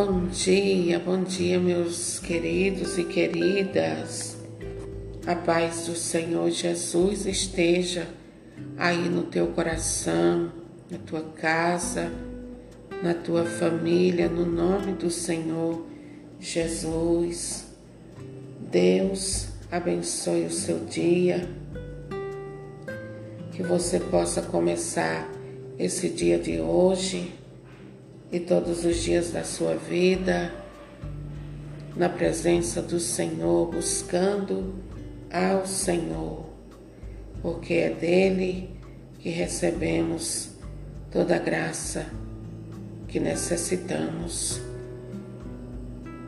Bom dia, bom dia, meus queridos e queridas. A paz do Senhor Jesus esteja aí no teu coração, na tua casa, na tua família, no nome do Senhor Jesus. Deus abençoe o seu dia, que você possa começar esse dia de hoje e todos os dias da sua vida na presença do Senhor, buscando ao Senhor, porque é dele que recebemos toda a graça que necessitamos.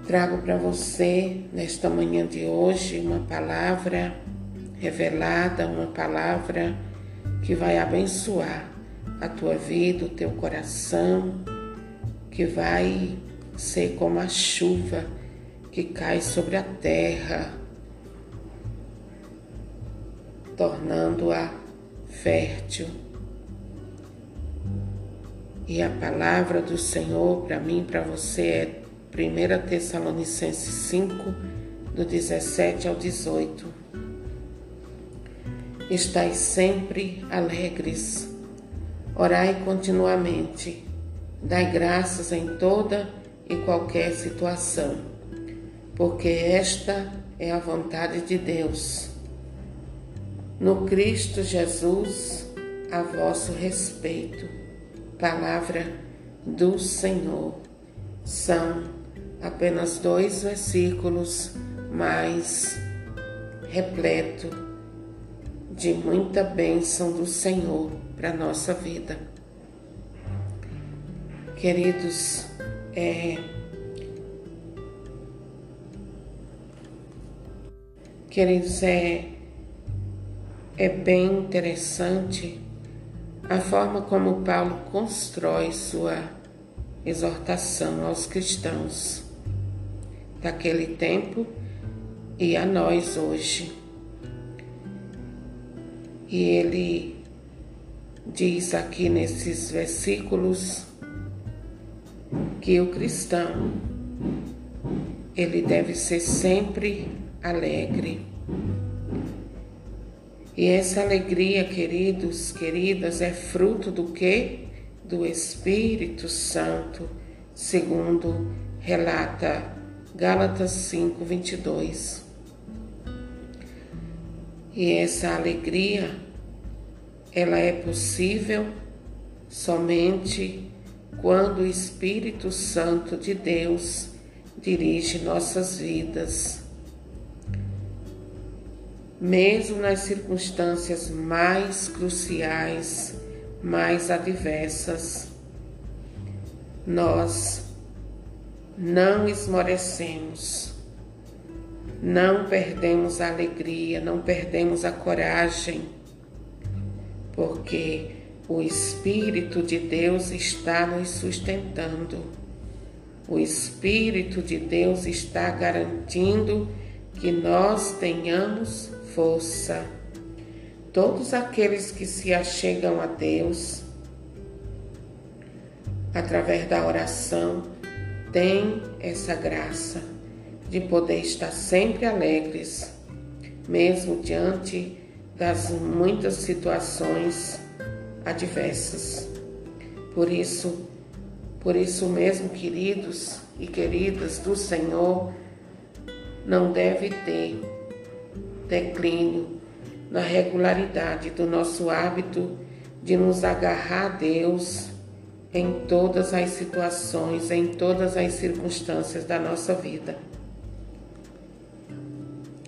Trago para você nesta manhã de hoje uma palavra revelada, uma palavra que vai abençoar a tua vida, o teu coração que vai ser como a chuva que cai sobre a terra, tornando-a fértil. E a palavra do Senhor para mim, para você é 1 Tessalonicenses 5, do 17 ao 18. Estais sempre alegres, orai continuamente Dai graças em toda e qualquer situação, porque esta é a vontade de Deus. No Cristo Jesus, a vosso respeito. Palavra do Senhor. São apenas dois versículos, mas repleto de muita bênção do Senhor para a nossa vida. Queridos, é, queridos, é, é bem interessante a forma como Paulo constrói sua exortação aos cristãos daquele tempo e a nós hoje. E ele diz aqui nesses versículos que o cristão ele deve ser sempre alegre. E essa alegria, queridos, queridas, é fruto do que? Do Espírito Santo, segundo relata Gálatas 5, 22. E essa alegria, ela é possível somente quando o Espírito Santo de Deus dirige nossas vidas. Mesmo nas circunstâncias mais cruciais, mais adversas, nós não esmorecemos, não perdemos a alegria, não perdemos a coragem, porque o Espírito de Deus está nos sustentando. O Espírito de Deus está garantindo que nós tenhamos força. Todos aqueles que se achegam a Deus através da oração têm essa graça de poder estar sempre alegres, mesmo diante das muitas situações adversas. Por isso, por isso mesmo, queridos e queridas do Senhor, não deve ter declínio na regularidade do nosso hábito de nos agarrar a Deus em todas as situações, em todas as circunstâncias da nossa vida.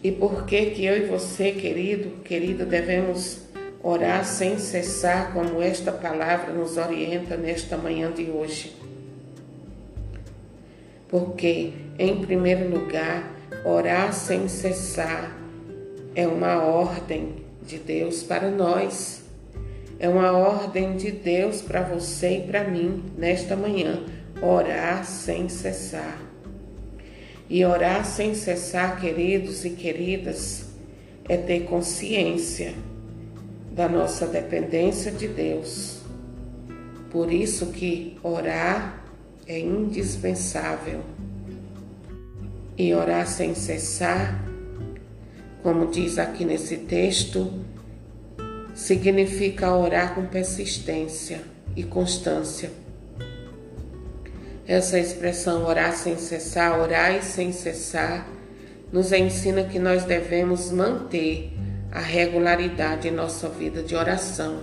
E por que que eu e você, querido, querida, devemos orar sem cessar, como esta palavra nos orienta nesta manhã de hoje. Porque, em primeiro lugar, orar sem cessar é uma ordem de Deus para nós. É uma ordem de Deus para você e para mim nesta manhã. Orar sem cessar. E orar sem cessar, queridos e queridas, é ter consciência da nossa dependência de Deus. Por isso que orar é indispensável. E orar sem cessar, como diz aqui nesse texto, significa orar com persistência e constância. Essa expressão orar sem cessar, orar e sem cessar, nos ensina que nós devemos manter a regularidade em nossa vida de oração.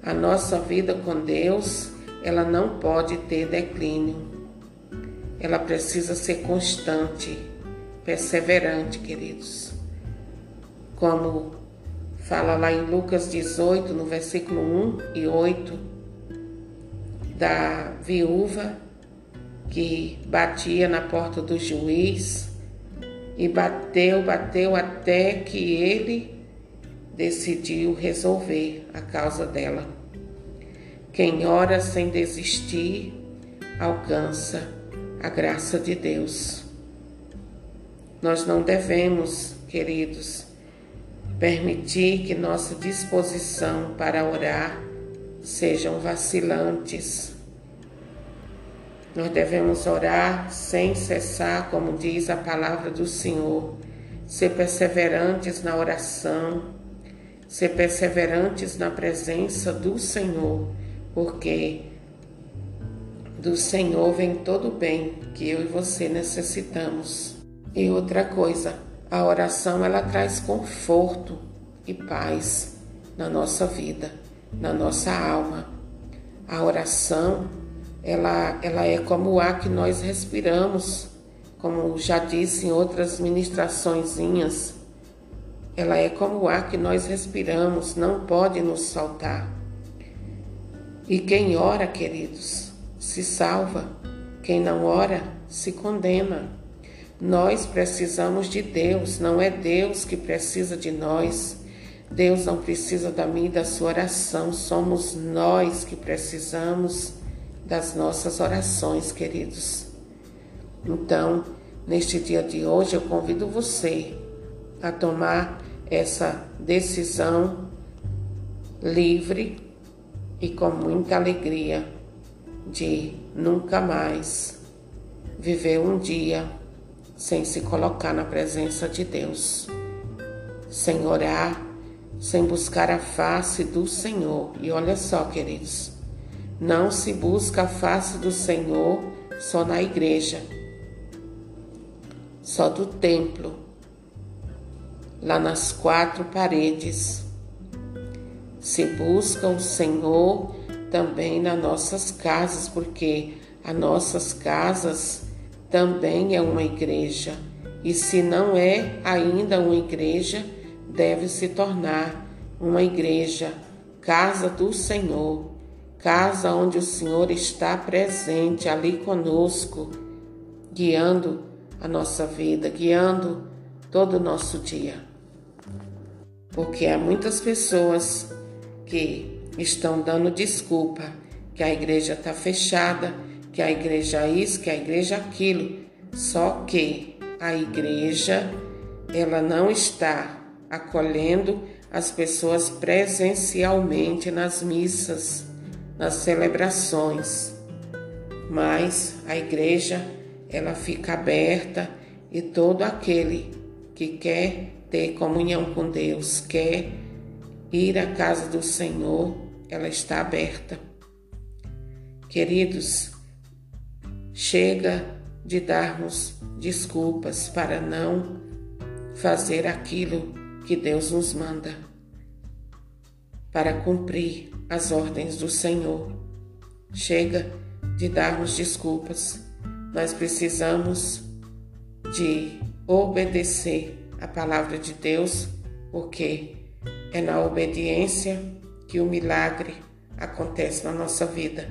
A nossa vida com Deus, ela não pode ter declínio. Ela precisa ser constante, perseverante, queridos. Como fala lá em Lucas 18, no versículo 1 e 8, da viúva que batia na porta do juiz e bateu, bateu até que ele decidiu resolver a causa dela. Quem ora sem desistir alcança a graça de Deus. Nós não devemos, queridos, permitir que nossa disposição para orar sejam vacilantes. Nós devemos orar sem cessar, como diz a palavra do Senhor, ser perseverantes na oração, ser perseverantes na presença do Senhor, porque do Senhor vem todo o bem que eu e você necessitamos. E outra coisa, a oração ela traz conforto e paz na nossa vida, na nossa alma. A oração ela, ela é como o ar que nós respiramos, como já disse em outras ministraçõezinhas. Ela é como o ar que nós respiramos, não pode nos faltar. E quem ora, queridos, se salva, quem não ora se condena. Nós precisamos de Deus, não é Deus que precisa de nós. Deus não precisa da minha e da sua oração, somos nós que precisamos das nossas orações, queridos. Então, neste dia de hoje, eu convido você a tomar essa decisão livre e com muita alegria de nunca mais viver um dia sem se colocar na presença de Deus, sem orar, sem buscar a face do Senhor. E olha só, queridos, não se busca a face do Senhor só na igreja, só do templo, lá nas quatro paredes. Se busca o Senhor também nas nossas casas, porque as nossas casas também é uma igreja. E se não é ainda uma igreja, deve se tornar uma igreja, casa do Senhor, casa onde o Senhor está presente ali conosco, guiando a nossa vida, guiando todo o nosso dia. Porque há muitas pessoas que estão dando desculpa que a igreja está fechada, que a igreja isso, que a igreja aquilo. Só que a igreja ela não está acolhendo as pessoas presencialmente nas missas, nas celebrações. Mas a igreja ela fica aberta e todo aquele que quer ter comunhão com Deus, quer ir à casa do Senhor, ela está aberta. Queridos, chega de darmos desculpas para não fazer aquilo que Deus nos manda, para cumprir as ordens do Senhor. Chega de darmos desculpas. Nós precisamos de obedecer a palavra de Deus, porque é na obediência que o milagre acontece na nossa vida.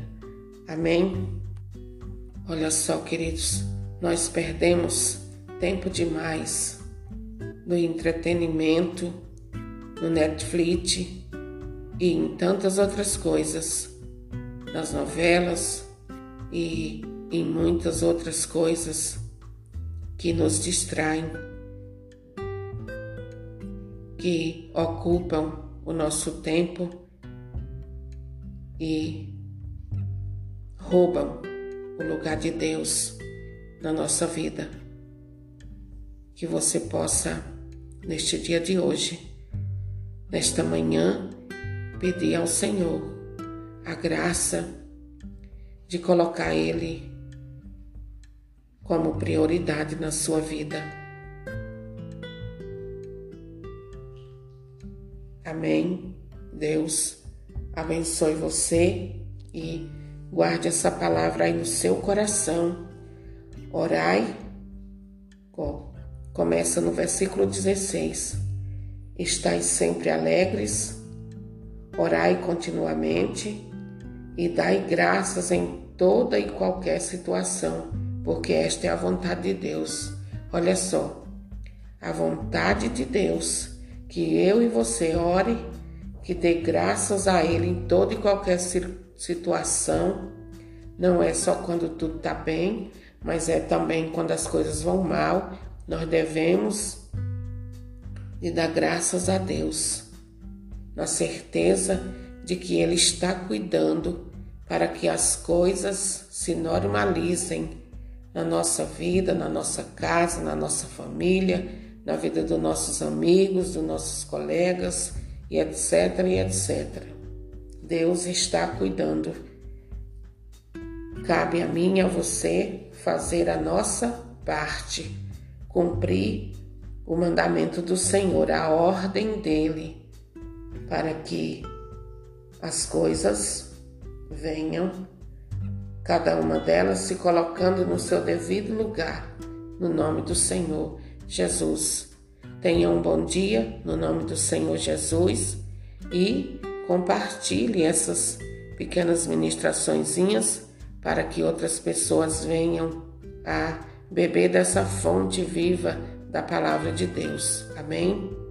Amém? Olha só, queridos, nós perdemos tempo demais no entretenimento, no Netflix e em tantas outras coisas, nas novelas e em muitas outras coisas que nos distraem, que ocupam o nosso tempo e roubam o lugar de Deus na nossa vida. Que você possa, neste dia de hoje, nesta manhã, pedir ao Senhor a graça de colocar Ele como prioridade na sua vida. Amém. Deus abençoe você e guarde essa palavra aí no seu coração. Orai. Começa no versículo 16. Estais sempre alegres, orai continuamente e dai graças em toda e qualquer situação, porque esta é a vontade de Deus. Olha só, a vontade de Deus que eu e você ore, que dê graças a Ele em toda e qualquer situação. Não é só quando tudo está bem, mas é também quando as coisas vão mal. Nós devemos de dar graças a Deus, na certeza de que Ele está cuidando para que as coisas se normalizem na nossa vida, na nossa casa, na nossa família, na vida dos nossos amigos, dos nossos colegas e etc e etc. Deus está cuidando. Cabe a mim e a você fazer a nossa parte, cumprir o mandamento do Senhor, a ordem dele, para que as coisas venham, cada uma delas se colocando no seu devido lugar, no nome do Senhor Jesus. Tenha um bom dia no nome do Senhor Jesus e compartilhe essas pequenas ministraçõezinhas para que outras pessoas venham a beber dessa fonte viva da palavra de Deus. Amém?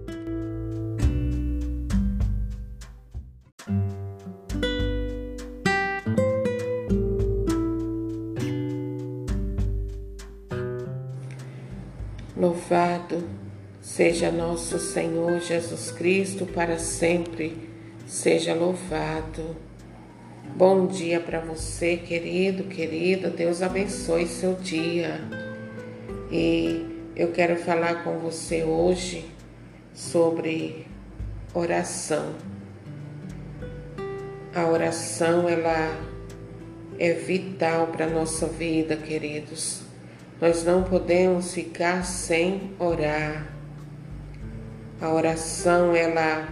Seja nosso Senhor Jesus Cristo para sempre, seja louvado. Bom dia para você, querido, querida. Deus abençoe seu dia. E eu quero falar com você hoje sobre oração. A oração ela é vital para nossa vida, queridos. Nós não podemos ficar sem orar. A oração ela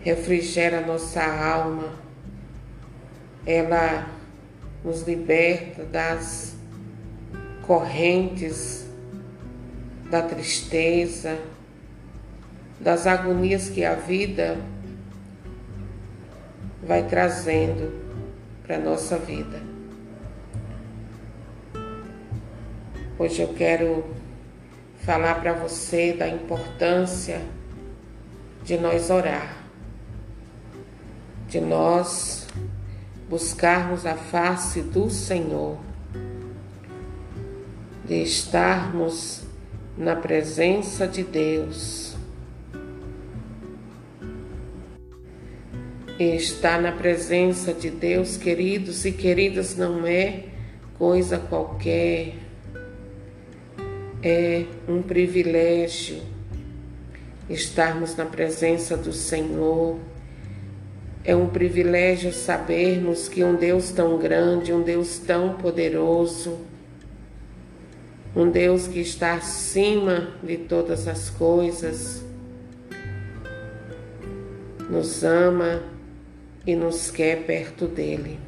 refrigera nossa alma. Ela nos liberta das correntes da tristeza, das agonias que a vida vai trazendo para nossa vida. Hoje eu quero falar para você da importância de nós orar, de nós buscarmos a face do Senhor, de estarmos na presença de Deus. Estar na presença de Deus, queridos e queridas, não é coisa qualquer é um privilégio estarmos na presença do Senhor. É um privilégio sabermos que um Deus tão grande, um Deus tão poderoso, um Deus que está acima de todas as coisas, nos ama e nos quer perto dele.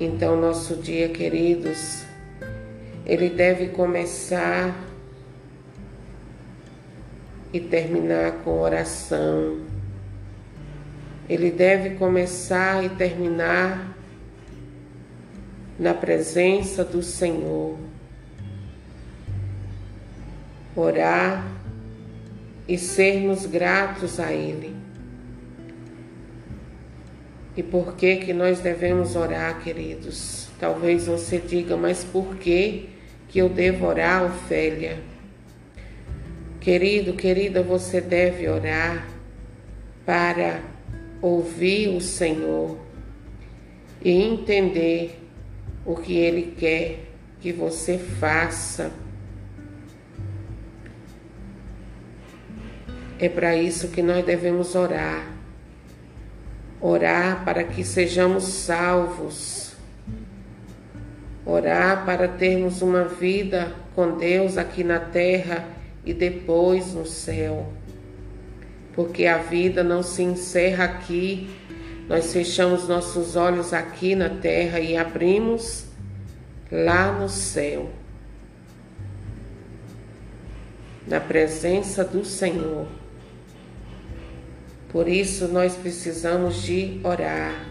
Então, nosso dia, queridos, ele deve começar e terminar com oração. Ele deve começar e terminar na presença do Senhor. Orar e sermos gratos a Ele. E por que que nós devemos orar, queridos? Talvez você diga, mas por que que eu devo orar, Ofélia. Querido, querida, você deve orar para ouvir o Senhor e entender o que Ele quer que você faça. É para isso que nós devemos orar. Orar para que sejamos salvos. Orar para termos uma vida com Deus aqui na terra e depois no céu. Porque a vida não se encerra aqui. Nós fechamos nossos olhos aqui na terra e abrimos lá no céu. Na presença do Senhor. Por isso nós precisamos de orar.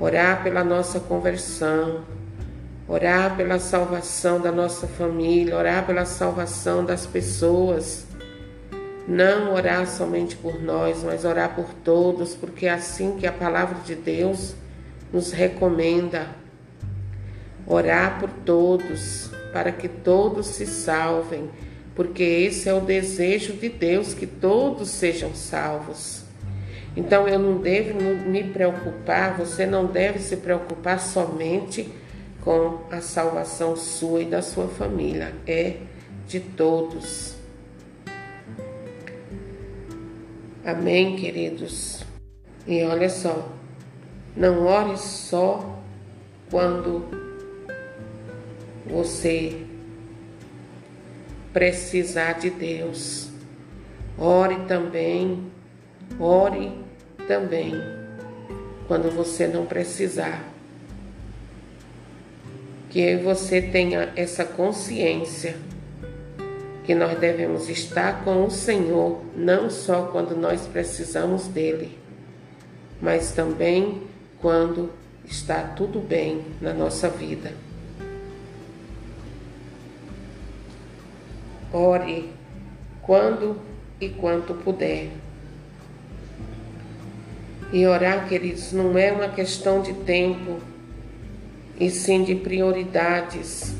Orar pela nossa conversão orar pela salvação da nossa família, orar pela salvação das pessoas. Não orar somente por nós, mas orar por todos, porque é assim que a palavra de Deus nos recomenda. Orar por todos, para que todos se salvem, porque esse é o desejo de Deus, que todos sejam salvos. Então eu não devo me preocupar, você não deve se preocupar somente com a salvação sua e da sua família, é de todos. Amém, queridos? E olha só, não ore só quando você precisar de Deus. Ore também, ore também quando você não precisar que você tenha essa consciência que nós devemos estar com o Senhor não só quando nós precisamos dele, mas também quando está tudo bem na nossa vida. Ore quando e quanto puder. E orar, queridos, não é uma questão de tempo e sim de prioridades.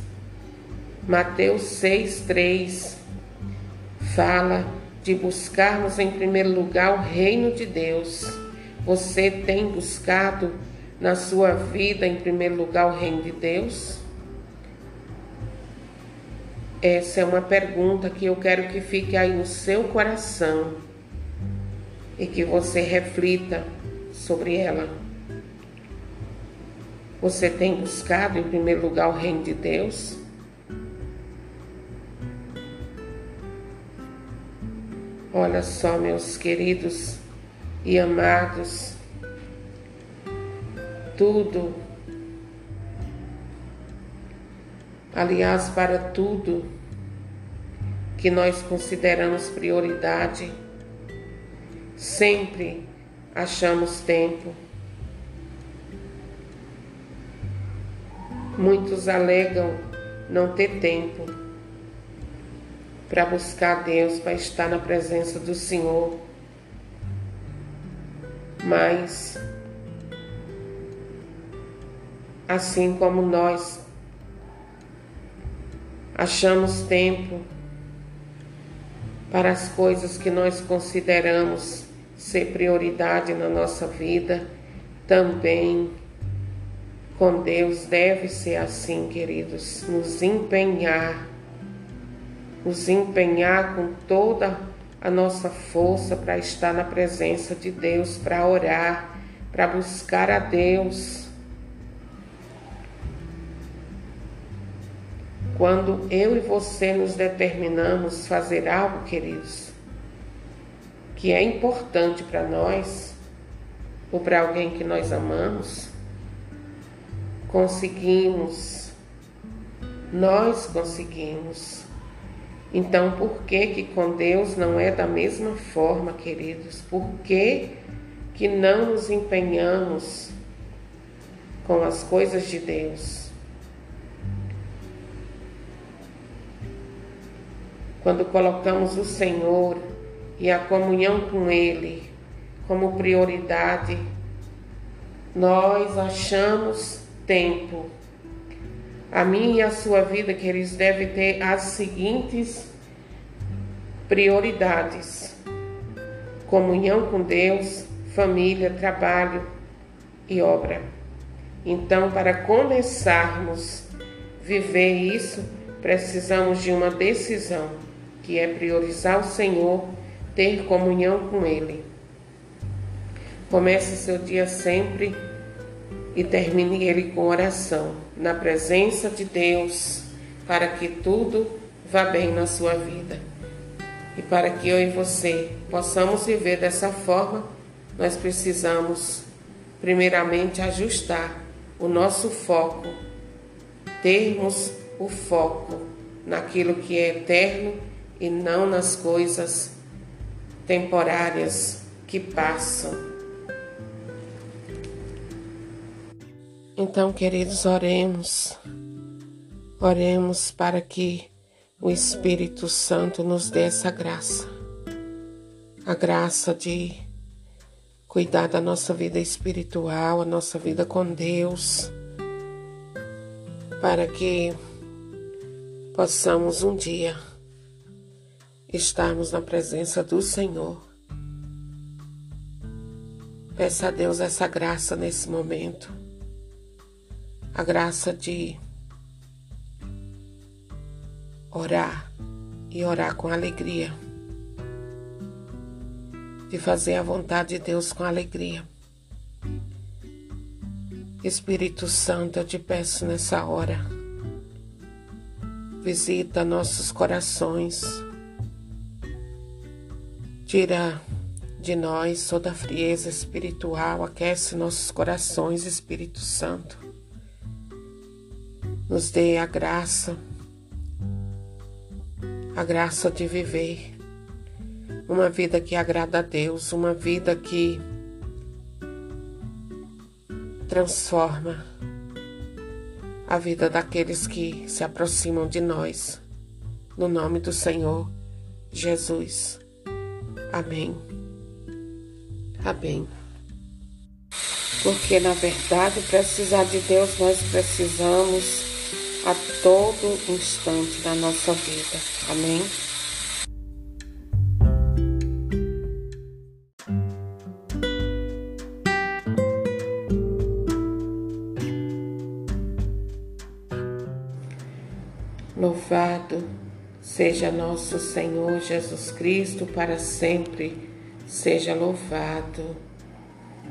Mateus 6,3 fala de buscarmos em primeiro lugar o reino de Deus. Você tem buscado na sua vida em primeiro lugar o reino de Deus? Essa é uma pergunta que eu quero que fique aí no seu coração e que você reflita sobre ela. Você tem buscado em primeiro lugar o reino de Deus? Olha só, meus queridos e amados, tudo, aliás, para tudo que nós consideramos prioridade, sempre achamos tempo Muitos alegam não ter tempo para buscar Deus, para estar na presença do Senhor. Mas, assim como nós achamos tempo para as coisas que nós consideramos ser prioridade na nossa vida, também com Deus deve ser assim, queridos, nos empenhar, nos empenhar com toda a nossa força para estar na presença de Deus, para orar, para buscar a Deus. Quando eu e você nos determinamos fazer algo, queridos, que é importante para nós ou para alguém que nós amamos, conseguimos. Nós conseguimos. Então, por que que com Deus não é da mesma forma, queridos? Por que que não nos empenhamos com as coisas de Deus? Quando colocamos o Senhor e a comunhão com Ele como prioridade, nós achamos tempo. A minha e a sua vida, queridos, deve ter as seguintes prioridades: comunhão com Deus, família, trabalho e obra. Então, para começarmos a viver isso, precisamos de uma decisão, que é priorizar o Senhor, ter comunhão com Ele. Comece seu dia sempre e termine ele com oração, na presença de Deus, para que tudo vá bem na sua vida. E para que eu e você possamos viver dessa forma, nós precisamos, primeiramente, ajustar o nosso foco, termos o foco naquilo que é eterno e não nas coisas temporárias que passam. Então, queridos, oremos. Oremos para que o Espírito Santo nos dê essa graça. A graça de cuidar da nossa vida espiritual, a nossa vida com Deus, para que possamos um dia estarmos na presença do Senhor. Peça a Deus essa graça nesse momento a graça de orar e orar com alegria, de fazer a vontade de Deus com alegria. Espírito Santo, eu te peço nessa hora, visita nossos corações, tira de nós toda a frieza espiritual, aquece nossos corações, Espírito Santo nos dê a graça, a graça de viver uma vida que agrada a Deus, uma vida que transforma a vida daqueles que se aproximam de nós. No nome do Senhor Jesus. Amém. Amém. Porque na verdade, precisar de Deus, nós precisamos a todo instante da nossa vida. Amém? Louvado seja nosso Senhor Jesus Cristo, para sempre seja louvado.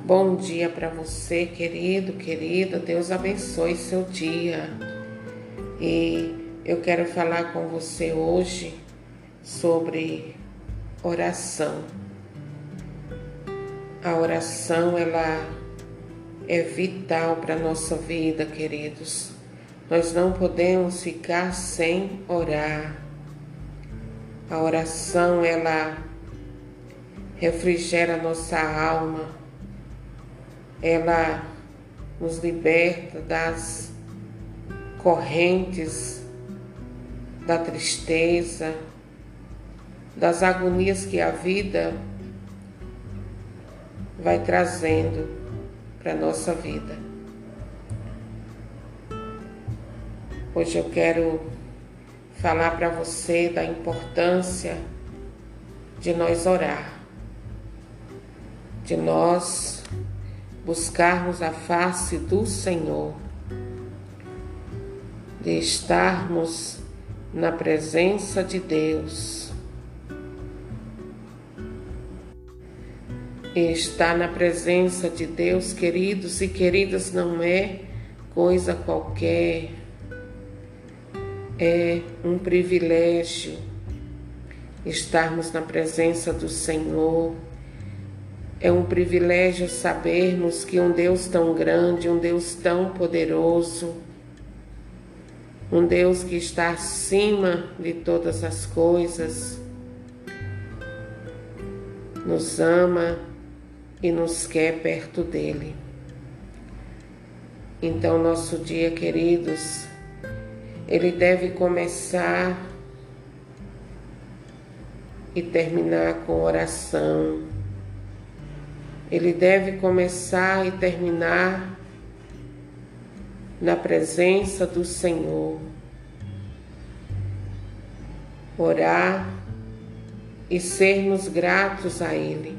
Bom dia para você, querido, querida. Deus abençoe seu dia. E eu quero falar com você hoje sobre oração. A oração ela é vital para nossa vida, queridos. Nós não podemos ficar sem orar. A oração ela refrigera nossa alma. Ela nos liberta das correntes da tristeza, das agonias que a vida vai trazendo para a nossa vida. Hoje eu quero falar para você da importância de nós orar, de nós buscarmos a face do Senhor de estarmos na presença de Deus. Estar na presença de Deus, queridos e queridas, não é coisa qualquer, é um privilégio estarmos na presença do Senhor. É um privilégio sabermos que um Deus tão grande, um Deus tão poderoso, um Deus que está acima de todas as coisas, nos ama e nos quer perto dele. Então, nosso dia, queridos, ele deve começar e terminar com oração. Ele deve começar e terminar na presença do Senhor, orar e sermos gratos a Ele.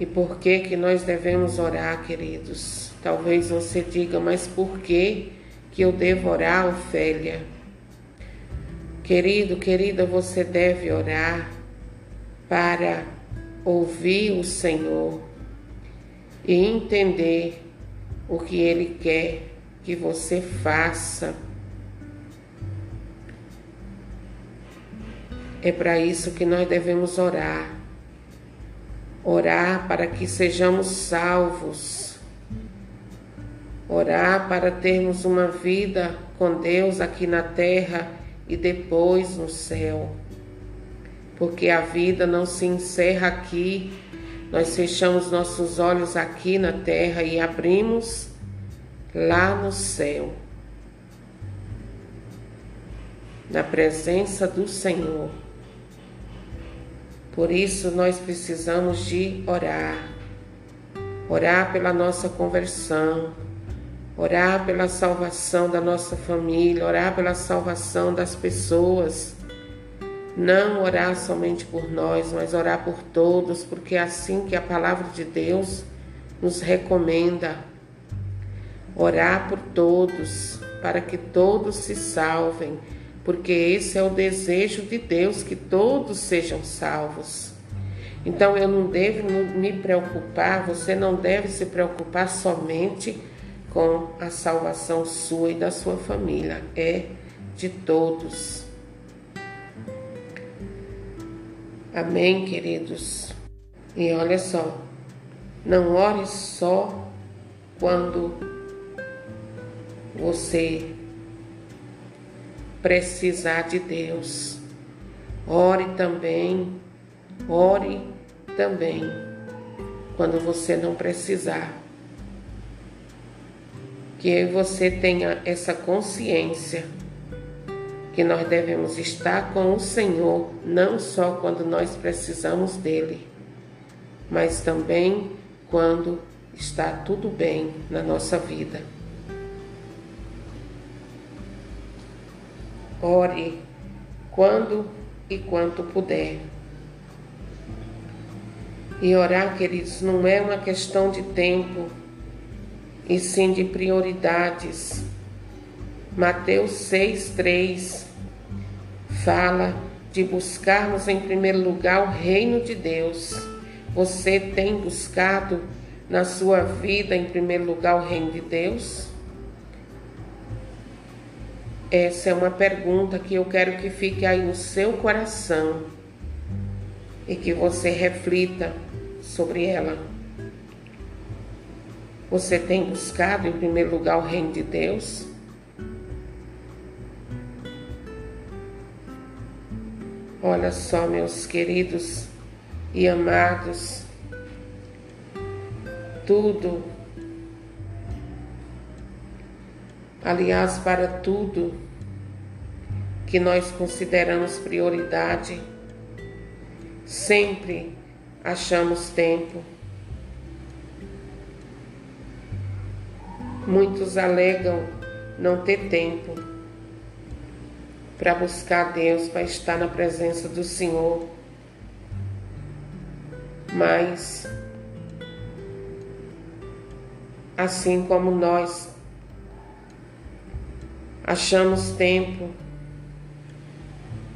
E por que que nós devemos orar, queridos? Talvez você diga, mas por que que eu devo orar, Ofélia? Querido, querida, você deve orar para ouvir o Senhor e entender o que Ele quer que você faça. É para isso que nós devemos orar. Orar para que sejamos salvos. Orar para termos uma vida com Deus aqui na terra e depois no céu. Porque a vida não se encerra aqui nós fechamos nossos olhos aqui na terra e abrimos lá no céu, na presença do Senhor. Por isso nós precisamos de orar, orar pela nossa conversão, orar pela salvação da nossa família, orar pela salvação das pessoas não orar somente por nós, mas orar por todos, porque é assim que a palavra de Deus nos recomenda. Orar por todos, para que todos se salvem, porque esse é o desejo de Deus, que todos sejam salvos. Então eu não devo me preocupar, você não deve se preocupar somente com a salvação sua e da sua família, é de todos. Amém, queridos? E olha só, não ore só quando você precisar de Deus. Ore também, ore também quando você não precisar. Que você tenha essa consciência que nós devemos estar com o Senhor não só quando nós precisamos dele, mas também quando está tudo bem na nossa vida. Ore quando e quanto puder. E orar, queridos, não é uma questão de tempo, e sim de prioridades. Mateus 6,3 fala de buscarmos em primeiro lugar o reino de Deus. Você tem buscado na sua vida em primeiro lugar o reino de Deus? Essa é uma pergunta que eu quero que fique aí no seu coração e que você reflita sobre ela. Você tem buscado em primeiro lugar o reino de Deus? Olha só, meus queridos e amados, tudo, aliás, para tudo que nós consideramos prioridade, sempre achamos tempo. Muitos alegam não ter tempo para buscar Deus, para estar na presença do Senhor. Mas, assim como nós achamos tempo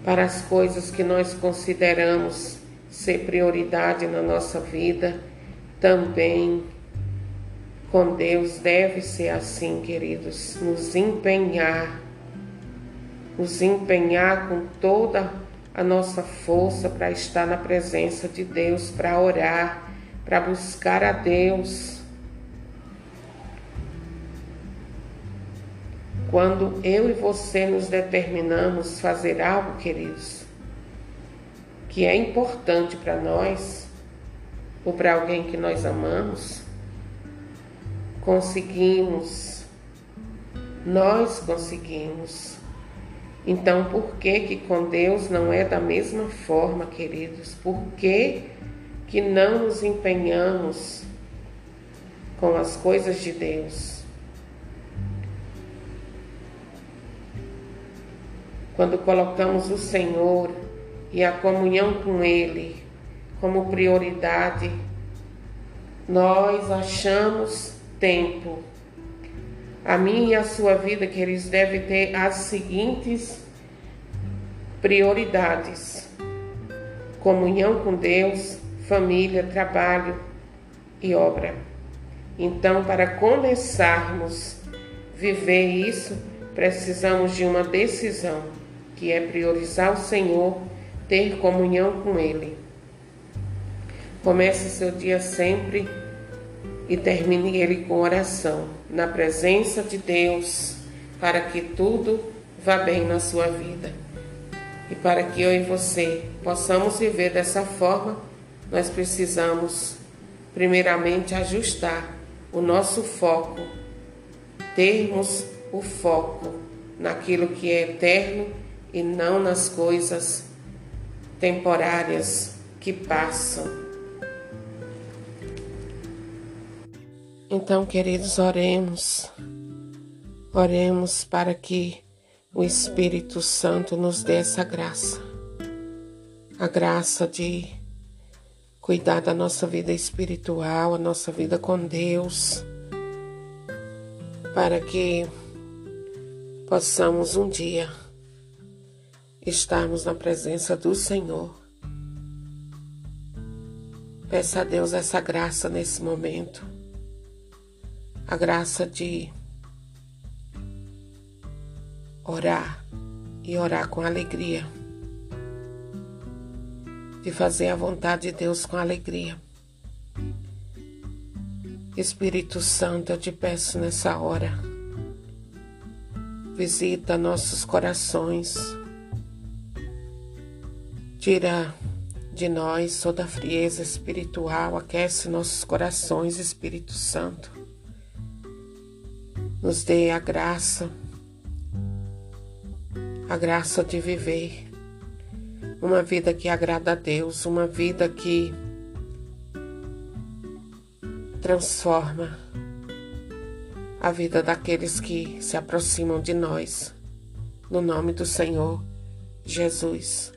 para as coisas que nós consideramos ser prioridade na nossa vida, também com Deus deve ser assim, queridos, nos empenhar nos empenhar com toda a nossa força para estar na presença de Deus, para orar, para buscar a Deus. Quando eu e você nos determinamos fazer algo, queridos, que é importante para nós ou para alguém que nós amamos, conseguimos, nós conseguimos então, por que que com Deus não é da mesma forma, queridos? Por que que não nos empenhamos com as coisas de Deus? Quando colocamos o Senhor e a comunhão com Ele como prioridade, nós achamos tempo. A minha e a sua vida, que eles devem ter as seguintes prioridades: comunhão com Deus, família, trabalho e obra. Então, para começarmos a viver isso, precisamos de uma decisão, que é priorizar o Senhor, ter comunhão com Ele. Comece seu dia sempre e termine ele com oração, na presença de Deus, para que tudo vá bem na sua vida. E para que eu e você possamos viver dessa forma, nós precisamos, primeiramente, ajustar o nosso foco, termos o foco naquilo que é eterno e não nas coisas temporárias que passam. Então, queridos, oremos. Oremos para que o Espírito Santo nos dê essa graça. A graça de cuidar da nossa vida espiritual, a nossa vida com Deus, para que possamos um dia estarmos na presença do Senhor. Peça a Deus essa graça nesse momento a graça de orar e orar com alegria, de fazer a vontade de Deus com alegria. Espírito Santo, eu te peço nessa hora, visita nossos corações, tira de nós toda a frieza espiritual, aquece nossos corações, Espírito Santo nos dê a graça, a graça de viver uma vida que agrada a Deus, uma vida que transforma a vida daqueles que se aproximam de nós. No nome do Senhor Jesus.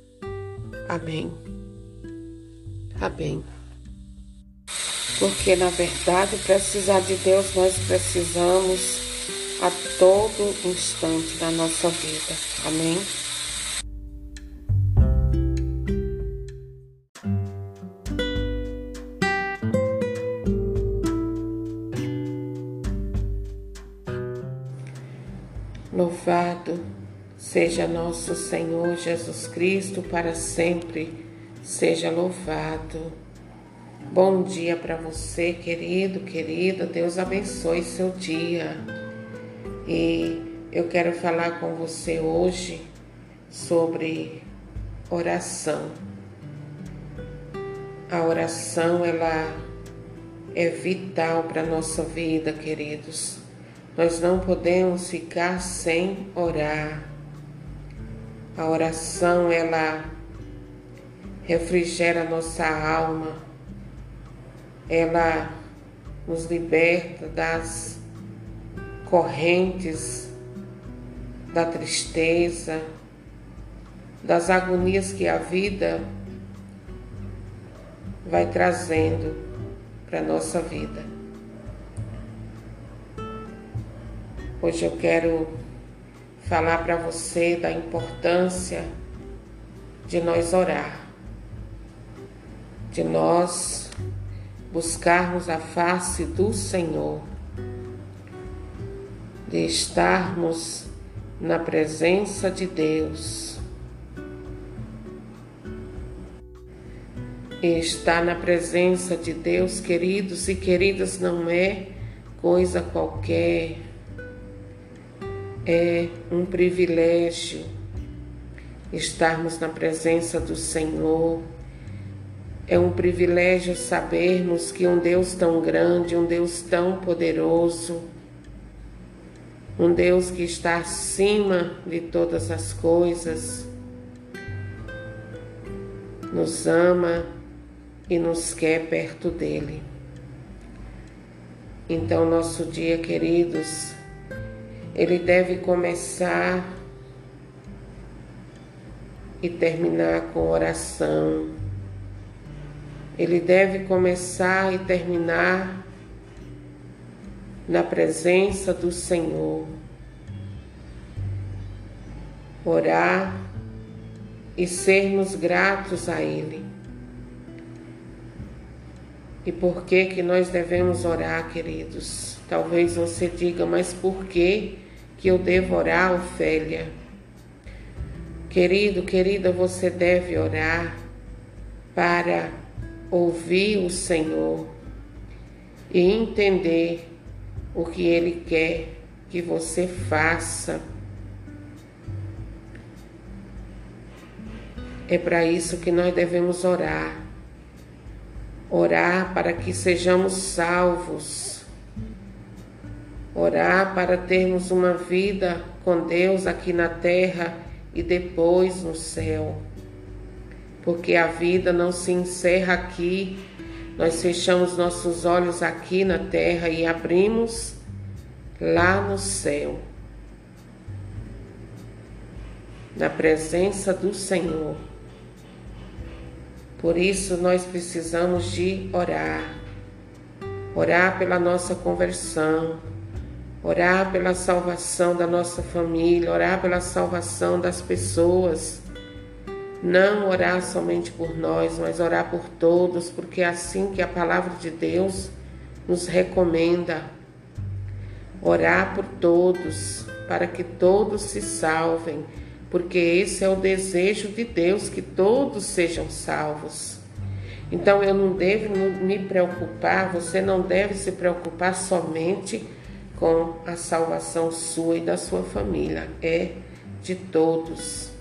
Amém. Amém. Porque na verdade, precisar de Deus, nós precisamos a todo instante da nossa vida. Amém? Louvado seja nosso Senhor Jesus Cristo, para sempre seja louvado. Bom dia para você, querido, querida. Deus abençoe seu dia. E eu quero falar com você hoje sobre oração. A oração ela é vital para a nossa vida, queridos. Nós não podemos ficar sem orar. A oração ela refrigera nossa alma. Ela nos liberta das correntes da tristeza, das agonias que a vida vai trazendo para a nossa vida. Hoje eu quero falar para você da importância de nós orar, de nós buscarmos a face do Senhor de estarmos na presença de Deus. E estar na presença de Deus, queridos e queridas, não é coisa qualquer, é um privilégio estarmos na presença do Senhor. É um privilégio sabermos que um Deus tão grande, um Deus tão poderoso, um Deus que está acima de todas as coisas, nos ama e nos quer perto dele. Então, nosso dia, queridos, ele deve começar e terminar com oração. ele deve começar e terminar na presença do Senhor. Orar e sermos gratos a Ele. E por que que nós devemos orar, queridos? Talvez você diga, mas por que que eu devo orar, Ofélia? Querido, querida, você deve orar para ouvir o Senhor e entender o que Ele quer que você faça. É para isso que nós devemos orar. Orar para que sejamos salvos. Orar para termos uma vida com Deus aqui na terra e depois no céu porque a vida não se encerra aqui. Nós fechamos nossos olhos aqui na terra e abrimos lá no céu, na presença do Senhor. Por isso nós precisamos de orar, orar pela nossa conversão, orar pela salvação da nossa família, orar pela salvação das pessoas não orar somente por nós, mas orar por todos, porque é assim que a palavra de Deus nos recomenda. Orar por todos, para que todos se salvem, porque esse é o desejo de Deus, que todos sejam salvos. Então eu não devo me preocupar, você não deve se preocupar somente com a salvação sua e da sua família, é de todos.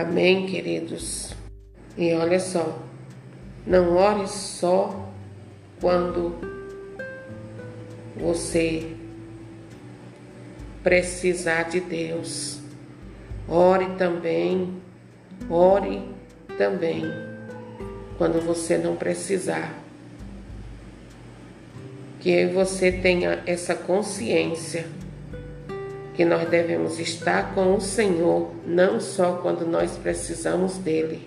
Amém, queridos? E olha só, não ore só quando você precisar de Deus. Ore também, ore também quando você não precisar. Que você tenha essa consciência que nós devemos estar com o Senhor não só quando nós precisamos dele,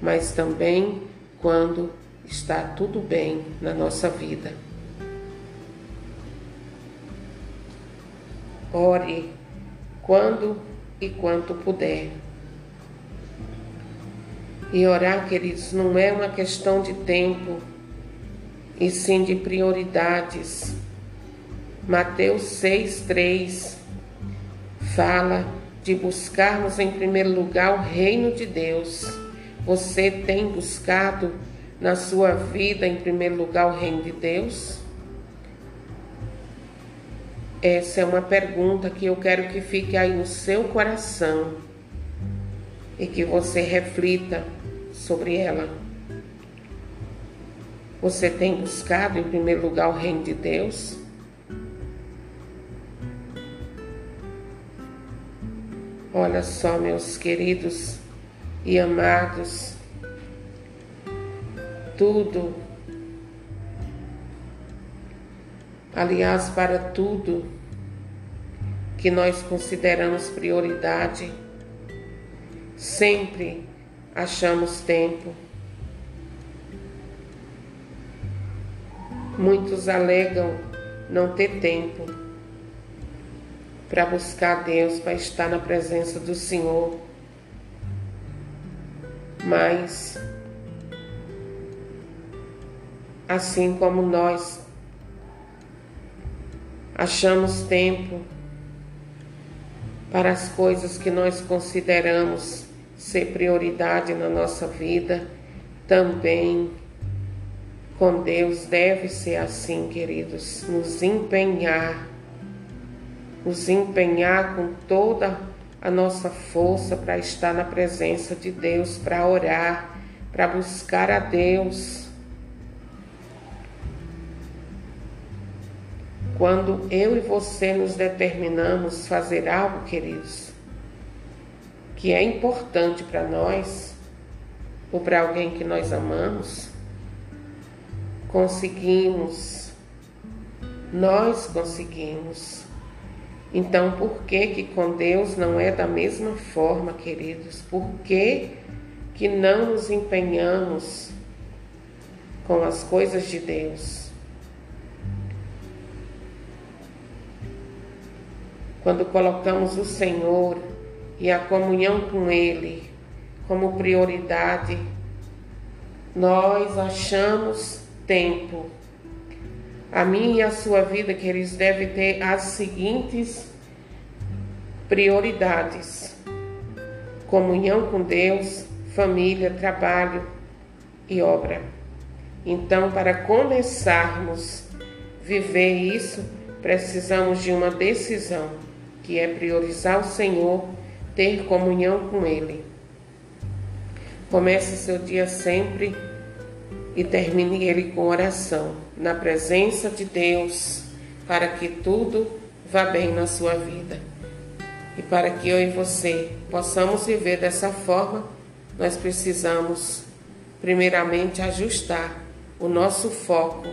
mas também quando está tudo bem na nossa vida. Ore quando e quanto puder. E orar, queridos, não é uma questão de tempo, e sim de prioridades. Mateus 6,3 fala de buscarmos em primeiro lugar o reino de Deus. Você tem buscado na sua vida em primeiro lugar o reino de Deus? Essa é uma pergunta que eu quero que fique aí no seu coração e que você reflita sobre ela. Você tem buscado em primeiro lugar o reino de Deus? Olha só, meus queridos e amados, tudo, aliás, para tudo que nós consideramos prioridade, sempre achamos tempo. Muitos alegam não ter tempo para buscar Deus, para estar na presença do Senhor. Mas, assim como nós achamos tempo para as coisas que nós consideramos ser prioridade na nossa vida, também com Deus deve ser assim, queridos, nos empenhar nos empenhar com toda a nossa força para estar na presença de Deus, para orar, para buscar a Deus. Quando eu e você nos determinamos fazer algo, queridos, que é importante para nós ou para alguém que nós amamos, conseguimos, nós conseguimos então, por que que com Deus não é da mesma forma, queridos? Por que que não nos empenhamos com as coisas de Deus. Quando colocamos o Senhor e a comunhão com Ele como prioridade, nós achamos tempo. A minha e a sua vida, que eles devem ter as seguintes prioridades: comunhão com Deus, família, trabalho e obra. Então, para começarmos a viver isso, precisamos de uma decisão, que é priorizar o Senhor, ter comunhão com Ele. Comece seu dia sempre e termine ele com oração, na presença de Deus, para que tudo vá bem na sua vida. E para que eu e você possamos viver dessa forma, nós precisamos, primeiramente, ajustar o nosso foco,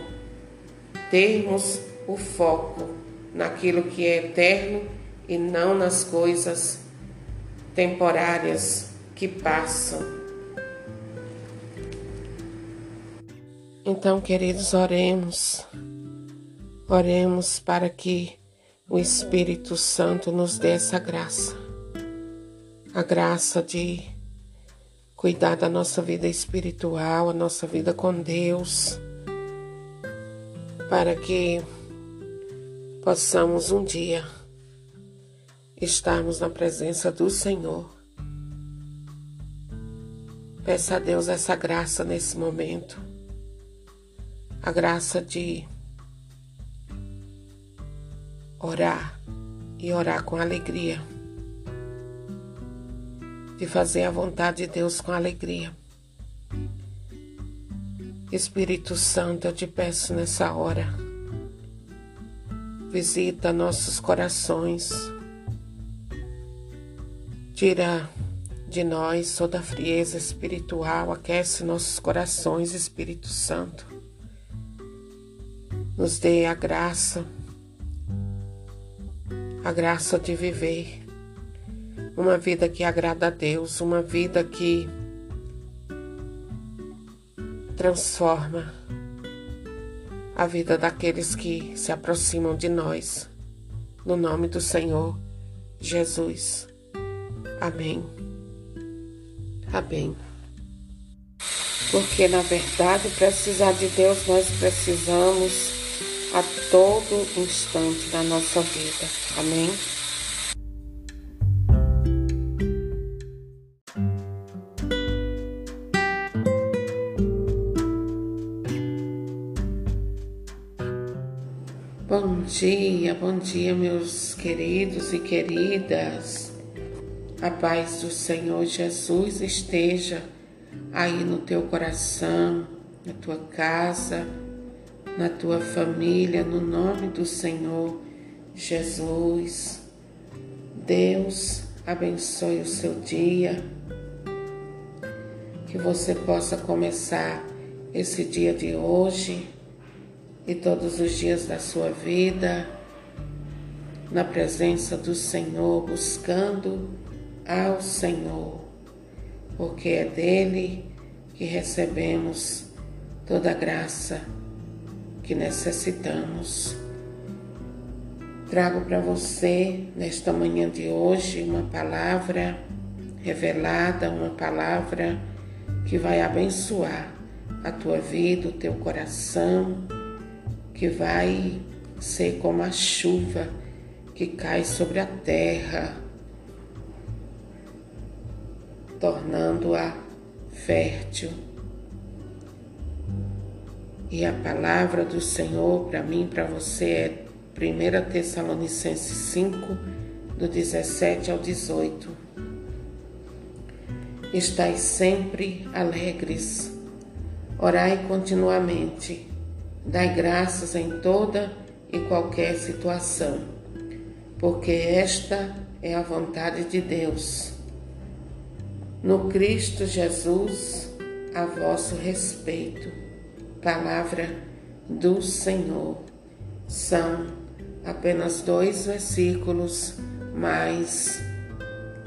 termos o foco naquilo que é eterno e não nas coisas temporárias que passam. Então, queridos, oremos. Oremos para que o Espírito Santo nos dê essa graça. A graça de cuidar da nossa vida espiritual, a nossa vida com Deus, para que possamos um dia estarmos na presença do Senhor. Peça a Deus essa graça nesse momento a graça de orar e orar com alegria, de fazer a vontade de Deus com alegria. Espírito Santo, eu te peço nessa hora, visita nossos corações, tira de nós toda a frieza espiritual, aquece nossos corações, Espírito Santo nos dê a graça, a graça de viver uma vida que agrada a Deus, uma vida que transforma a vida daqueles que se aproximam de nós. No nome do Senhor Jesus. Amém. Amém. Porque na verdade, precisar de Deus, nós precisamos a todo instante da nossa vida. Amém? Bom dia, bom dia, meus queridos e queridas. A paz do Senhor Jesus esteja aí no teu coração, na tua casa na tua família, no nome do Senhor Jesus. Deus abençoe o seu dia, que você possa começar esse dia de hoje e todos os dias da sua vida na presença do Senhor, buscando ao Senhor, porque é dele que recebemos toda a graça que necessitamos. Trago para você, nesta manhã de hoje, uma palavra revelada, uma palavra que vai abençoar a tua vida, o teu coração, que vai ser como a chuva que cai sobre a terra, tornando-a fértil e a palavra do Senhor para mim, para você é 1 Tessalonicenses 5, do 17 ao 18. Estais sempre alegres, orai continuamente, dai graças em toda e qualquer situação, porque esta é a vontade de Deus. No Cristo Jesus, a vosso respeito palavra do Senhor. São apenas dois versículos, mas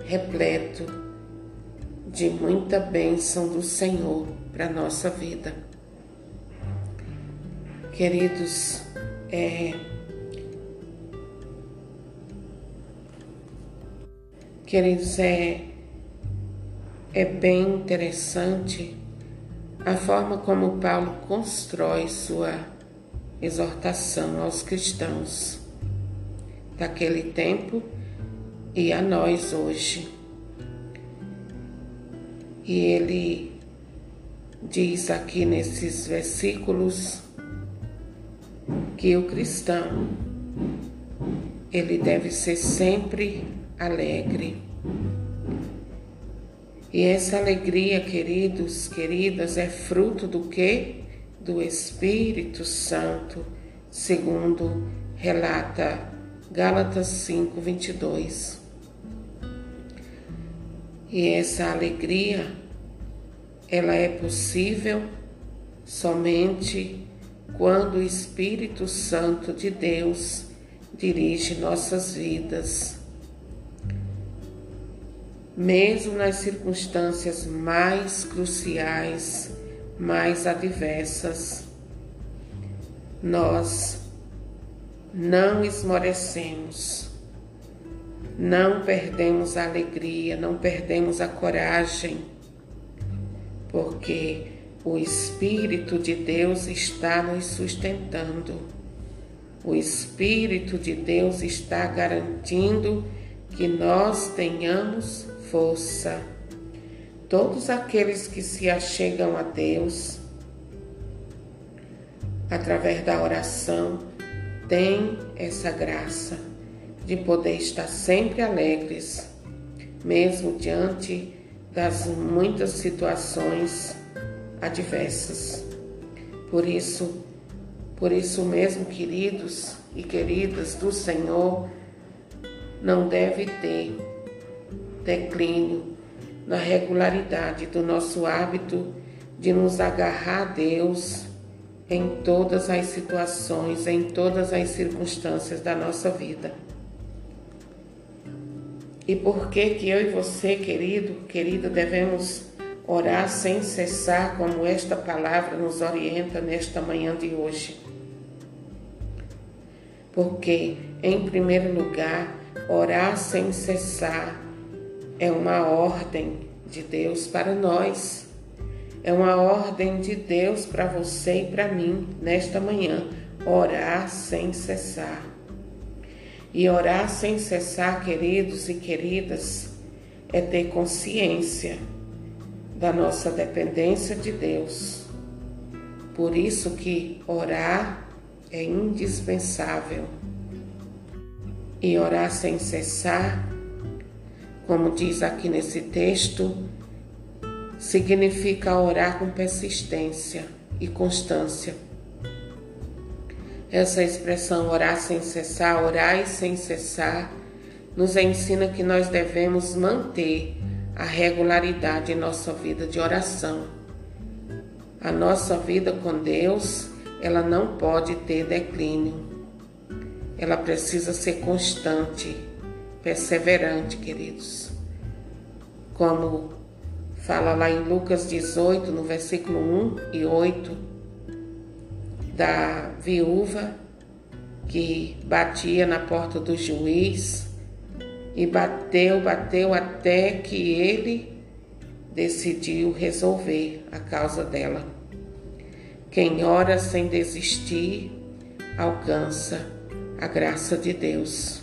repleto de muita bênção do Senhor para nossa vida. Queridos, é, queridos, é, é bem interessante a forma como Paulo constrói sua exortação aos cristãos daquele tempo e a nós hoje. E ele diz aqui nesses versículos que o cristão ele deve ser sempre alegre. E essa alegria, queridos, queridas, é fruto do que? Do Espírito Santo, segundo relata Gálatas 5, 22. E essa alegria, ela é possível somente quando o Espírito Santo de Deus dirige nossas vidas. Mesmo nas circunstâncias mais cruciais, mais adversas, nós não esmorecemos, não perdemos a alegria, não perdemos a coragem, porque o Espírito de Deus está nos sustentando. O Espírito de Deus está garantindo que nós tenhamos força. Todos aqueles que se achegam a Deus através da oração têm essa graça de poder estar sempre alegres, mesmo diante das muitas situações adversas. Por isso, por isso mesmo, queridos e queridas do Senhor, não deve ter declínio na regularidade do nosso hábito de nos agarrar a Deus em todas as situações, em todas as circunstâncias da nossa vida. E por que que eu e você, querido, querida, devemos orar sem cessar, como esta palavra nos orienta nesta manhã de hoje. Porque, em primeiro lugar, orar sem cessar é uma ordem de Deus para nós. É uma ordem de Deus para você e para mim nesta manhã. Orar sem cessar. E orar sem cessar, queridos e queridas, é ter consciência da nossa dependência de Deus. Por isso que orar é indispensável. E orar sem cessar, como diz aqui nesse texto, significa orar com persistência e constância. Essa expressão orar sem cessar, orar e sem cessar, nos ensina que nós devemos manter a regularidade em nossa vida de oração. A nossa vida com Deus, ela não pode ter declínio. Ela precisa ser constante, perseverante, queridos. Como fala lá em Lucas 18, no versículo 1 e 8, da viúva que batia na porta do juiz e bateu, bateu até que ele decidiu resolver a causa dela. Quem ora sem desistir alcança a graça de Deus.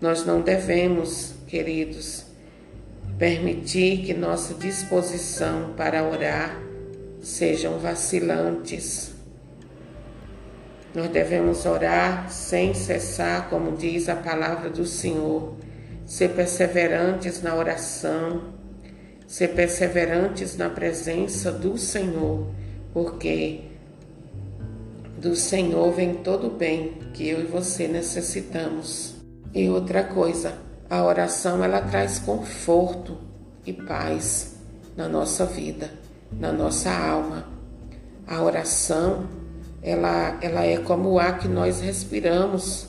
Nós não devemos, queridos, permitir que nossa disposição para orar sejam vacilantes nós devemos orar sem cessar, como diz a palavra do Senhor, ser perseverantes na oração, ser perseverantes na presença do Senhor, porque do Senhor vem todo o bem que eu e você necessitamos. E outra coisa, a oração ela traz conforto e paz na nossa vida, na nossa alma. A oração ela, ela é como o ar que nós respiramos,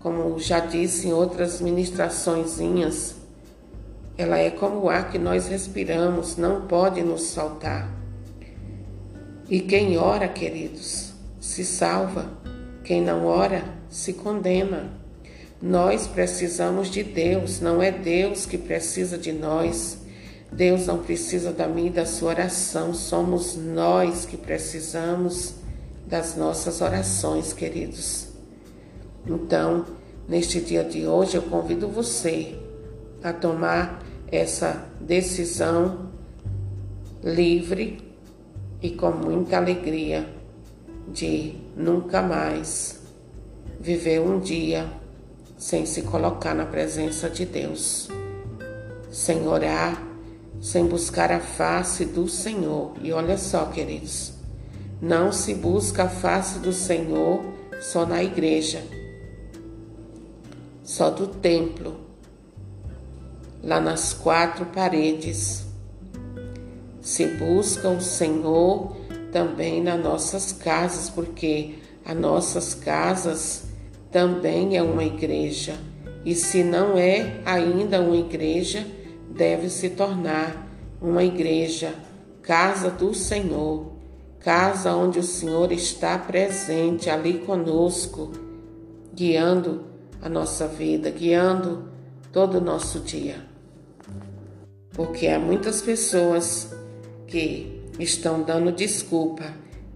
como já disse em outras ministraçõezinhas. ela é como o ar que nós respiramos, não pode nos faltar. E quem ora, queridos, se salva. Quem não ora, se condena. Nós precisamos de Deus, não é Deus que precisa de nós. Deus não precisa da minha e da sua oração, somos nós que precisamos das nossas orações, queridos. Então, neste dia de hoje, eu convido você a tomar essa decisão livre e com muita alegria de nunca mais viver um dia sem se colocar na presença de Deus, sem orar, sem buscar a face do Senhor. E olha só, queridos, não se busca a face do Senhor só na igreja, só do templo, lá nas quatro paredes. Se busca o Senhor também nas nossas casas, porque as nossas casas também é uma igreja. E se não é ainda uma igreja, deve se tornar uma igreja, casa do Senhor, casa onde o Senhor está presente ali conosco, guiando a nossa vida, guiando todo o nosso dia porque há muitas pessoas que estão dando desculpa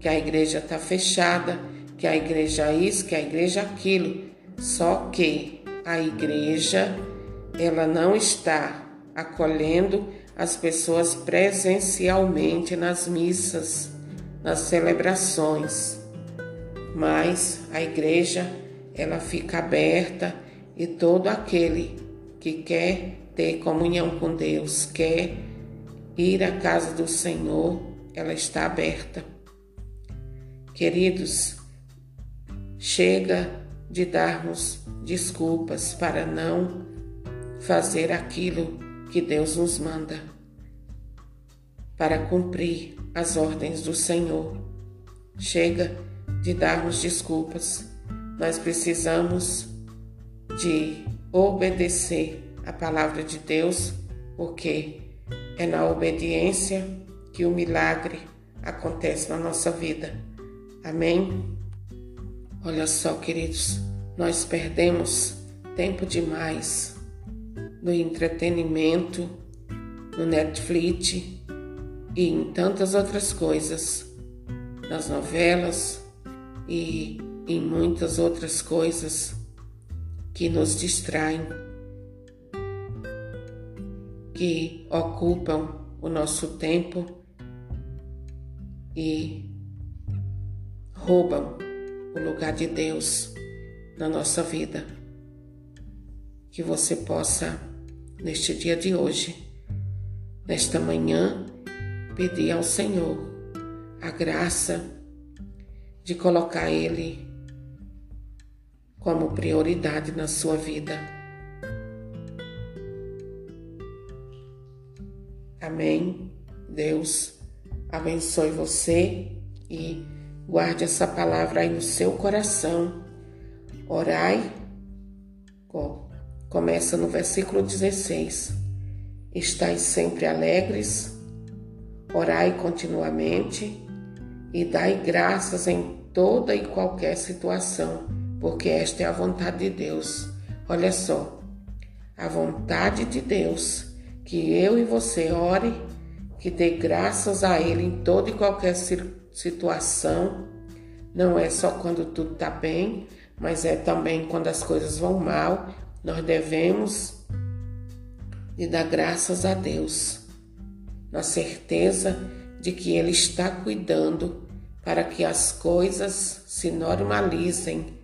que a igreja está fechada, que a igreja isso, que a igreja aquilo. Só que a igreja ela não está acolhendo as pessoas presencialmente nas missas, nas celebrações. Mas a igreja ela fica aberta e todo aquele que quer ter comunhão com Deus, quer ir à casa do Senhor, ela está aberta. Queridos, chega de darmos desculpas para não fazer aquilo que Deus nos manda, para cumprir as ordens do Senhor. Chega de darmos desculpas. Nós precisamos de obedecer a palavra de Deus, porque é na obediência que o milagre acontece na nossa vida. Amém? Olha só, queridos, nós perdemos tempo demais no entretenimento, no Netflix e em tantas outras coisas, nas novelas e em muitas outras coisas que nos distraem que ocupam o nosso tempo e roubam o lugar de Deus na nossa vida. Que você possa, neste dia de hoje, nesta manhã, pedir ao Senhor a graça de colocar Ele como prioridade na sua vida Amém. Deus abençoe você e guarde essa palavra aí no seu coração. Orai. Começa no versículo 16. Estais sempre alegres, orai continuamente e dai graças em toda e qualquer situação, porque esta é a vontade de Deus. Olha só, a vontade de Deus que eu e você ore, que dê graças a Ele em toda e qualquer situação. Não é só quando tudo está bem, mas é também quando as coisas vão mal. Nós devemos e dar graças a Deus, na certeza de que Ele está cuidando para que as coisas se normalizem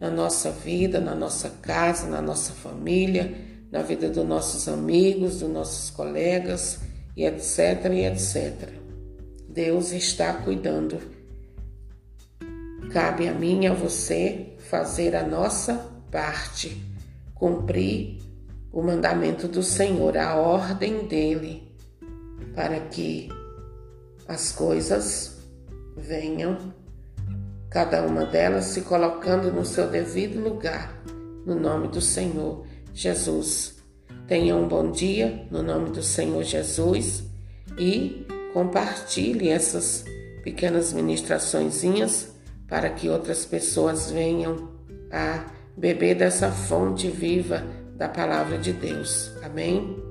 na nossa vida, na nossa casa, na nossa família na vida dos nossos amigos, dos nossos colegas e etc e etc. Deus está cuidando. Cabe a mim e a você fazer a nossa parte, cumprir o mandamento do Senhor, a ordem dele, para que as coisas venham, cada uma delas se colocando no seu devido lugar, no nome do Senhor Jesus. Tenha um bom dia no nome do Senhor Jesus e compartilhe essas pequenas ministraçõezinhas para que outras pessoas venham a beber dessa fonte viva da palavra de Deus. Amém?